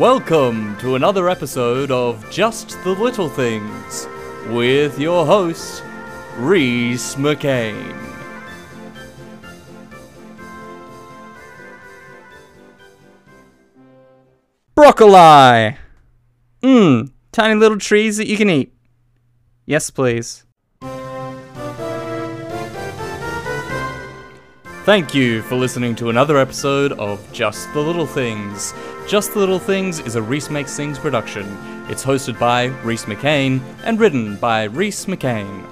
Welcome to another episode of Just the Little Things with your host, Rhys McCain. Broccoli! Mmm, tiny little trees that you can eat. Yes, please. Thank you for listening to another episode of Just the Little Things. Just the Little Things is a Rhys Makes Things production. It's hosted by Rhys McCain and written by Rhys McCain.